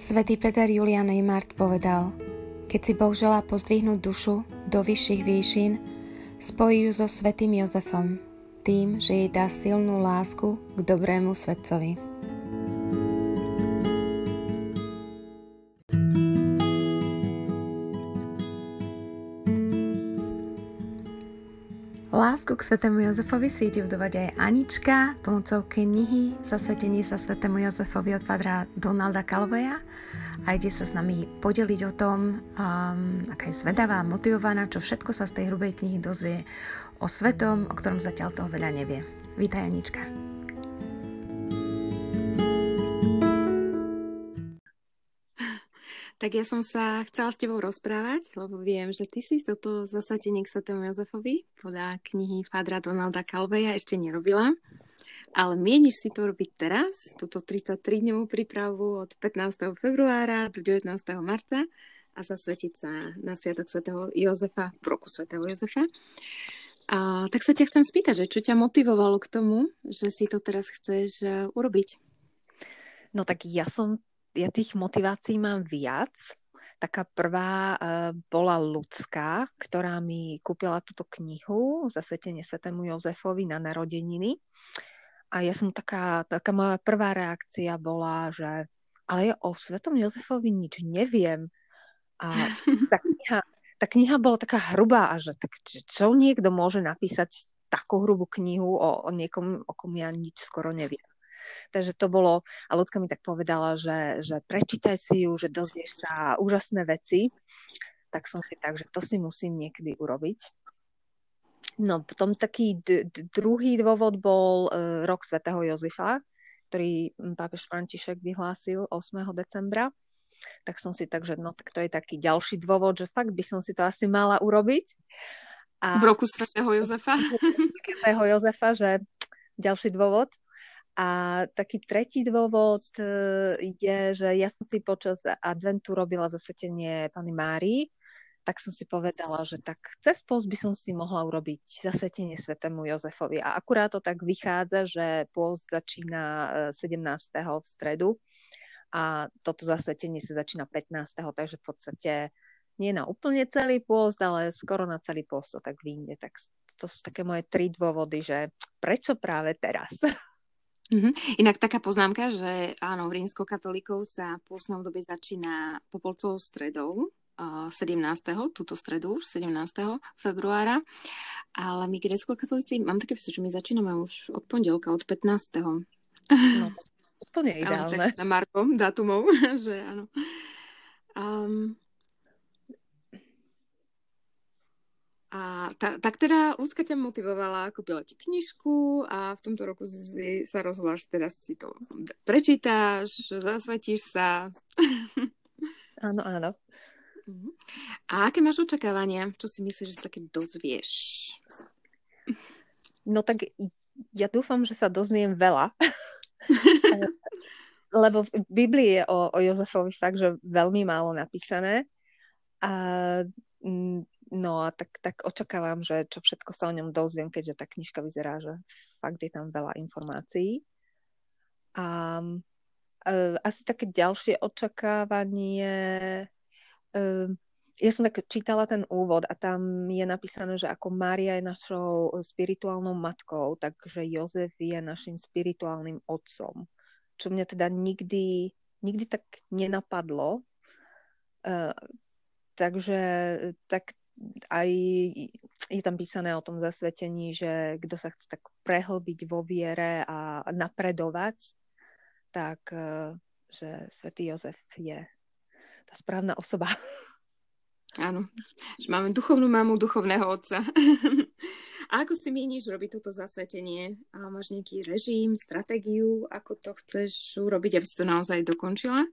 Svetý Peter Julian Neymart povedal, keď si Boh želá pozdvihnúť dušu do vyšších výšin, spojí ju so svetým Jozefom, tým, že jej dá silnú lásku k dobrému svetcovi. Lásku k svetému Jozefovi si ide vdovať aj Anička pomocou knihy Zasvetenie sa svetému Jozefovi od padra Donalda Calveja a ide sa s nami podeliť o tom, um, aká je zvedavá, motivovaná, čo všetko sa z tej hrubej knihy dozvie o svetom, o ktorom zatiaľ toho veľa nevie. Vítaj Anička. Tak ja som sa chcela s tebou rozprávať, lebo viem, že ty si toto zasvetenie k svetému Jozefovi podľa knihy Fadra Donalda Calveja ešte nerobila. Ale mieniš si to robiť teraz, túto 33-dňovú prípravu od 15. februára do 19. marca a zasvetiť sa na Sviatok svätého Jozefa, v roku svätého Jozefa. A, tak sa ťa chcem spýtať, že čo ťa motivovalo k tomu, že si to teraz chceš e, urobiť? No tak ja som ja tých motivácií mám viac. Taká prvá uh, bola ľudská, ktorá mi kúpila túto knihu Zasvetenie svetému Jozefovi na narodeniny. A ja som taká, taká moja prvá reakcia bola, že ale ja o svetom Jozefovi nič neviem. A tá kniha, tá kniha bola taká hrubá a že tak, čo niekto môže napísať takú hrubú knihu o, o niekom, o kom ja nič skoro neviem. Takže to bolo, a ľudská mi tak povedala, že, že prečítaj si ju, že dozvieš sa úžasné veci. Tak som si tak, že to si musím niekedy urobiť. No potom taký d- d- druhý dôvod bol uh, rok svätého Jozefa, ktorý pápež František vyhlásil 8. decembra. Tak som si tak, že no tak to je taký ďalší dôvod, že fakt by som si to asi mala urobiť. A v roku svätého Jozefa. svätého Jozefa, že ďalší dôvod. A taký tretí dôvod e, je, že ja som si počas adventu robila zasvetenie Pany Márii, tak som si povedala, že tak cez post by som si mohla urobiť zasvetenie svetému Jozefovi. A akurát to tak vychádza, že post začína 17. E, v stredu a toto zasvetenie sa začína 15. Takže v podstate nie na úplne celý post, ale skoro na celý post to tak vyjde. Tak to sú také moje tri dôvody, že prečo práve teraz? Mm-hmm. Inak taká poznámka, že áno, v rímskokatolíkov sa pôstne obdobie začína popolcovou stredou, 17. túto stredu, 17. februára. Ale my grecko-katolíci, mám také pocit, že my začíname už od pondelka, od 15. No, úplne ideálne. tak na Markom dátumov, že áno. Um, A ta, tak teda ľudská ťa motivovala, kúpila ti knižku a v tomto roku si sa rozhodla, že teraz si to prečítáš, zasvetíš sa. Áno, áno. Mhm. A aké máš očakávania? Čo si myslíš, že sa také dozvieš? No tak ja dúfam, že sa dozviem veľa. Lebo v Biblii je o, o Jozefovi fakt, že veľmi málo napísané. A No a tak, tak očakávam, že čo všetko sa o ňom dozviem, keďže tá knižka vyzerá, že fakt je tam veľa informácií. A e, asi také ďalšie očakávanie... E, ja som tak čítala ten úvod a tam je napísané, že ako Mária je našou spirituálnou matkou, takže Jozef je našim spirituálnym otcom. Čo mňa teda nikdy, nikdy tak nenapadlo. Uh, takže tak aj je tam písané o tom zasvetení, že kto sa chce tak prehlbiť vo viere a napredovať, tak e, že svätý Jozef je tá správna osoba. Áno, že máme duchovnú mamu, duchovného otca. A ako si míniš robiť toto zasvetenie? A máš nejaký režim, stratégiu, ako to chceš urobiť, aby si to naozaj dokončila?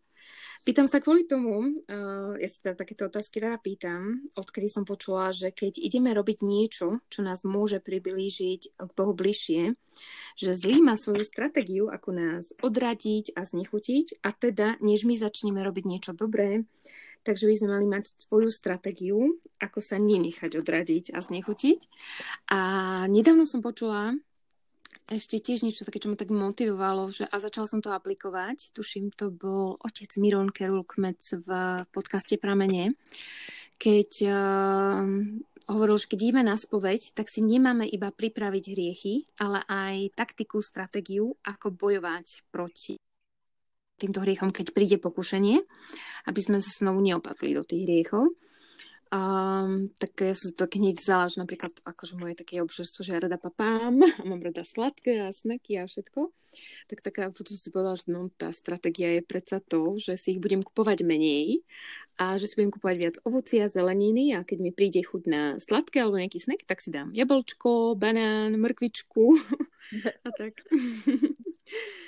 Pýtam sa kvôli tomu, uh, ja sa teda takéto otázky rada pýtam, odkedy som počula, že keď ideme robiť niečo, čo nás môže priblížiť k Bohu bližšie, že zlý má svoju stratégiu, ako nás odradiť a znechutiť a teda, než my začneme robiť niečo dobré, takže by sme mali mať svoju stratégiu, ako sa nenechať odradiť a znechutiť. A nedávno som počula ešte tiež niečo také, čo ma tak motivovalo že, a začala som to aplikovať. Tuším, to bol otec Miron Kerul Kmec v podcaste Pramene, keď uh, hovoril, že keď ideme na spoveď, tak si nemáme iba pripraviť hriechy, ale aj taktiku, stratégiu, ako bojovať proti týmto hriechom, keď príde pokušenie, aby sme sa znovu neopatli do tých hriechov. Um, tak ja som to tak hneď vzala, že napríklad akože moje také obžerstvo, že ja rada papám a mám rada sladké a snaky a všetko. Tak taká, potom si povedala, že no, tá stratégia je predsa to, že si ich budem kupovať menej a že si budem kupovať viac ovocia, zeleniny a keď mi príde chuť na sladké alebo nejaký snack, tak si dám jablčko, banán, mrkvičku a tak.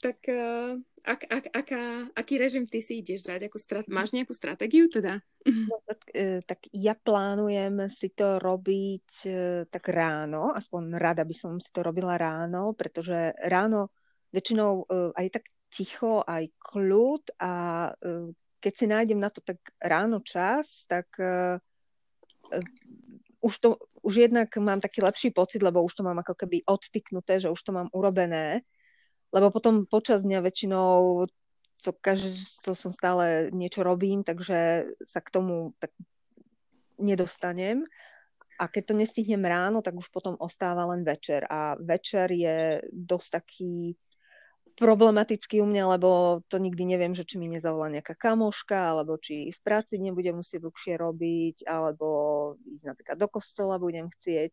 Tak uh, ak, ak, aká, aký režim ty si ideš dať? Ako strat- máš nejakú stratégiu teda? No, tak, uh, tak ja plánujem si to robiť uh, tak ráno, aspoň rada by som si to robila ráno, pretože ráno väčšinou aj tak ticho, aj kľud a keď si nájdem na to tak ráno čas, tak už to, už jednak mám taký lepší pocit, lebo už to mám ako keby odtyknuté, že už to mám urobené lebo potom počas dňa väčšinou to, každý, to som stále niečo robím, takže sa k tomu tak nedostanem. A keď to nestihnem ráno, tak už potom ostáva len večer. A večer je dosť taký problematický u mňa, lebo to nikdy neviem, že či mi nezavolá nejaká kamoška, alebo či v práci nebudem musieť dlhšie robiť, alebo ísť napríklad do kostola budem chcieť.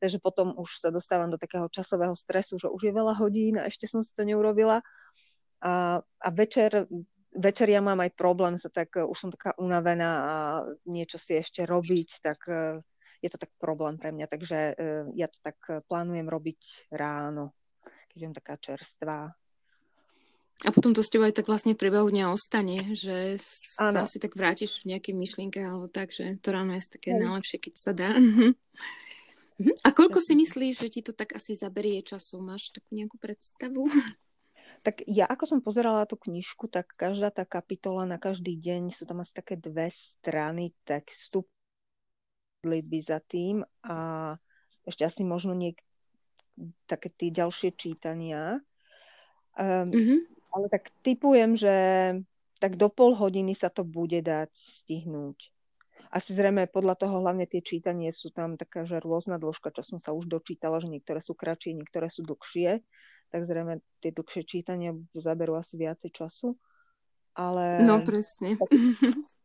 Takže potom už sa dostávam do takého časového stresu, že už je veľa hodín a ešte som si to neurobila. A, a večer, večer ja mám aj problém, sa tak, už som taká unavená a niečo si ešte robiť, tak e, je to tak problém pre mňa. Takže e, ja to tak plánujem robiť ráno, keď som taká čerstvá. A potom to s tebou aj tak vlastne priebehu dňa ostane, že ano. sa asi tak vrátiš v nejakej myšlienke alebo tak, že to ráno je také najlepšie, keď sa dá. Mhm. A koľko si myslíš, že ti to tak asi zaberie času? Máš takú nejakú predstavu? Tak ja, ako som pozerala tú knižku, tak každá tá kapitola na každý deň sú tam asi také dve strany textu by za tým a ešte asi možno niek- také tie ďalšie čítania. Um, mm-hmm. Ale tak typujem, že tak do pol hodiny sa to bude dať stihnúť asi zrejme podľa toho hlavne tie čítanie sú tam taká, že rôzna dĺžka, čo som sa už dočítala, že niektoré sú kratšie, niektoré sú dlhšie, tak zrejme tie dlhšie čítania zaberú asi viacej času. Ale... No presne.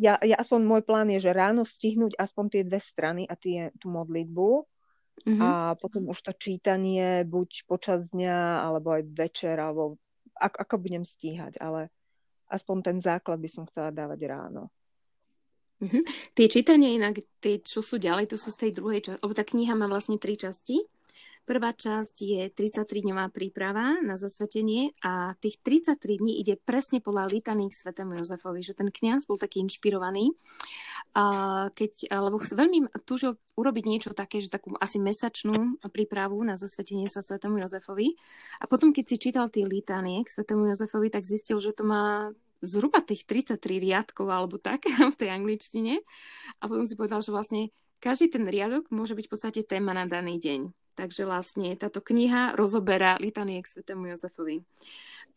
Ja, ja aspoň môj plán je, že ráno stihnúť aspoň tie dve strany a tie, tú modlitbu mm-hmm. a potom už to čítanie buď počas dňa, alebo aj večer, alebo ako, ako budem stíhať, ale aspoň ten základ by som chcela dávať ráno. Mm-hmm. Tie čítania inak, tie, čo sú ďalej, to sú z tej druhej časti, tá kniha má vlastne tri časti. Prvá časť je 33-dňová príprava na zasvetenie a tých 33 dní ide presne podľa litany k svetému Jozefovi, že ten kňaz bol taký inšpirovaný, keď, lebo veľmi túžil urobiť niečo také, že takú asi mesačnú prípravu na zasvetenie sa svetému Jozefovi. A potom, keď si čítal tie litanie k svetému Jozefovi, tak zistil, že to má zhruba tých 33 riadkov alebo tak v tej angličtine. A potom si povedal, že vlastne každý ten riadok môže byť v podstate téma na daný deň. Takže vlastne táto kniha rozoberá litanie k svetému Jozefovi.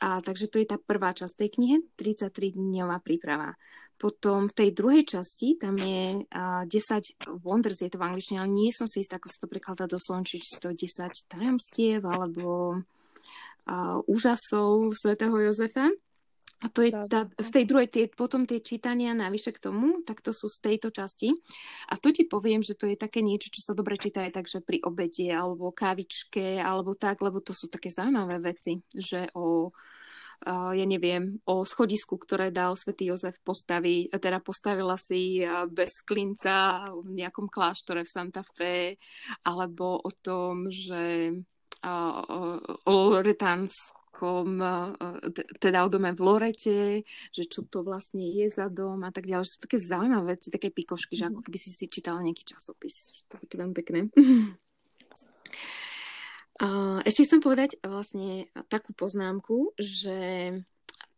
A, takže to je tá prvá časť tej knihy, 33-dňová príprava. Potom v tej druhej časti, tam je uh, 10 wonders, je to v angličtine, ale nie som si istá, ako sa to prekladá do slovenčiny, či to 10 tajomstiev, alebo uh, úžasov svätého Jozefa. A to je tá, z tej druhej, tie, potom tie čítania navyše k tomu, tak to sú z tejto časti. A tu ti poviem, že to je také niečo, čo sa dobre číta aj tak, že pri obede, alebo kávičke, alebo tak, lebo to sú také zaujímavé veci, že o Uh, ja neviem, o schodisku, ktoré dal svätý Jozef postaví, teda postavila si bez klinca v nejakom kláštore v Santa Fe, alebo o tom, že uh, o Loretánsk takom, teda o dome v Lorete, že čo to vlastne je za dom a tak ďalej. Že sú také zaujímavé veci, také pikošky, že ako mhm. keby si si čítala nejaký časopis. To je veľmi pekné. Ešte chcem povedať vlastne takú poznámku, že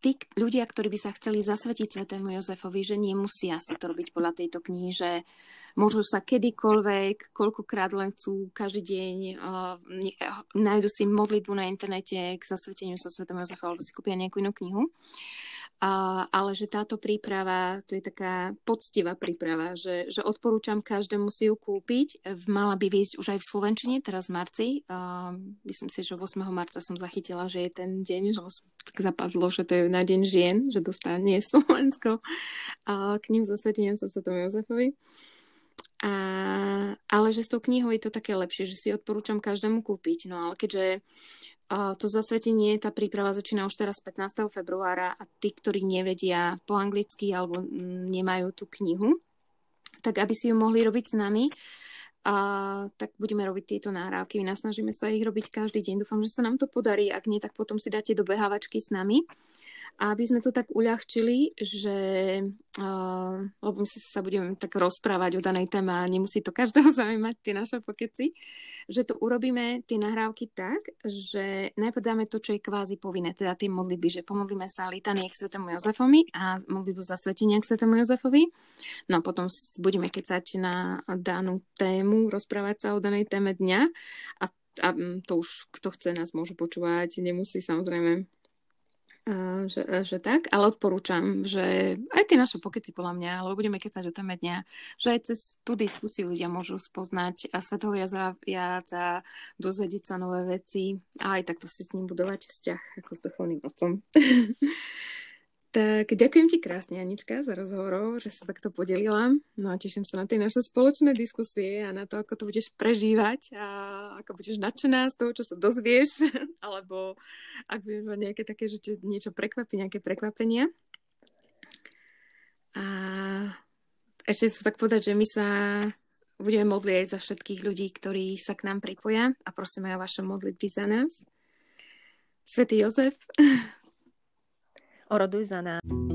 tí ľudia, ktorí by sa chceli zasvetiť svetému Jozefovi, že nemusia si to robiť podľa tejto knihy, že môžu sa kedykoľvek, koľkokrát len chcú, každý deň uh, nájdu si modlitbu na internete k zasveteniu sa svetému Jozefa alebo si kúpia nejakú inú knihu. Ale že táto príprava, to je taká poctivá príprava, že, že odporúčam každému si ju kúpiť. Mala by výjsť už aj v Slovenčine, teraz v marci. Myslím si, že 8. marca som zachytila, že je ten deň, že tak zapadlo, že to je na deň žien, že dostane Slovensko a knihu zasvetenia sa Svetom Jozefovi. A, ale že s tou knihou je to také lepšie, že si odporúčam každému kúpiť. No ale keďže to zasvetenie, tá príprava začína už teraz 15. februára a tí, ktorí nevedia po anglicky alebo nemajú tú knihu, tak aby si ju mohli robiť s nami, a, tak budeme robiť tieto nahrávky. My snažíme sa ich robiť každý deň. Dúfam, že sa nám to podarí. Ak nie, tak potom si dáte do behávačky s nami. A aby sme to tak uľahčili, že uh, lebo my sa budeme tak rozprávať o danej téme a nemusí to každého zaujímať, tie naše pokeci, že to urobíme tie nahrávky tak, že najprv dáme to, čo je kvázi povinné, teda tie modlitby, že pomodlíme sa litanie k svetému Jozefovi a modlitbu zasvetenia k svetému Jozefovi. No a potom budeme kecať na danú tému, rozprávať sa o danej téme dňa a a to už kto chce nás môže počúvať, nemusí samozrejme že, že tak, ale odporúčam, že aj tie naše pokeci podľa mňa, lebo budeme kecať o téme dňa, že aj cez tú diskusiu ľudia môžu spoznať a svetovú jaza viac a dozvedieť sa nové veci a aj takto si s ním budovať vzťah ako s duchovným otcom. Tak ďakujem ti krásne, Anička, za rozhovor, že sa takto podelila. No a teším sa na tie naše spoločné diskusie a na to, ako to budeš prežívať a ako budeš nadšená z toho, čo sa dozvieš, alebo ak budeš mať nejaké také, že ti niečo prekvapí, nejaké prekvapenia. A ešte chcem tak povedať, že my sa budeme modliť za všetkých ľudí, ktorí sa k nám pripoja a prosíme o vaše modlitby za nás. Svetý Jozef, oroduj za nás.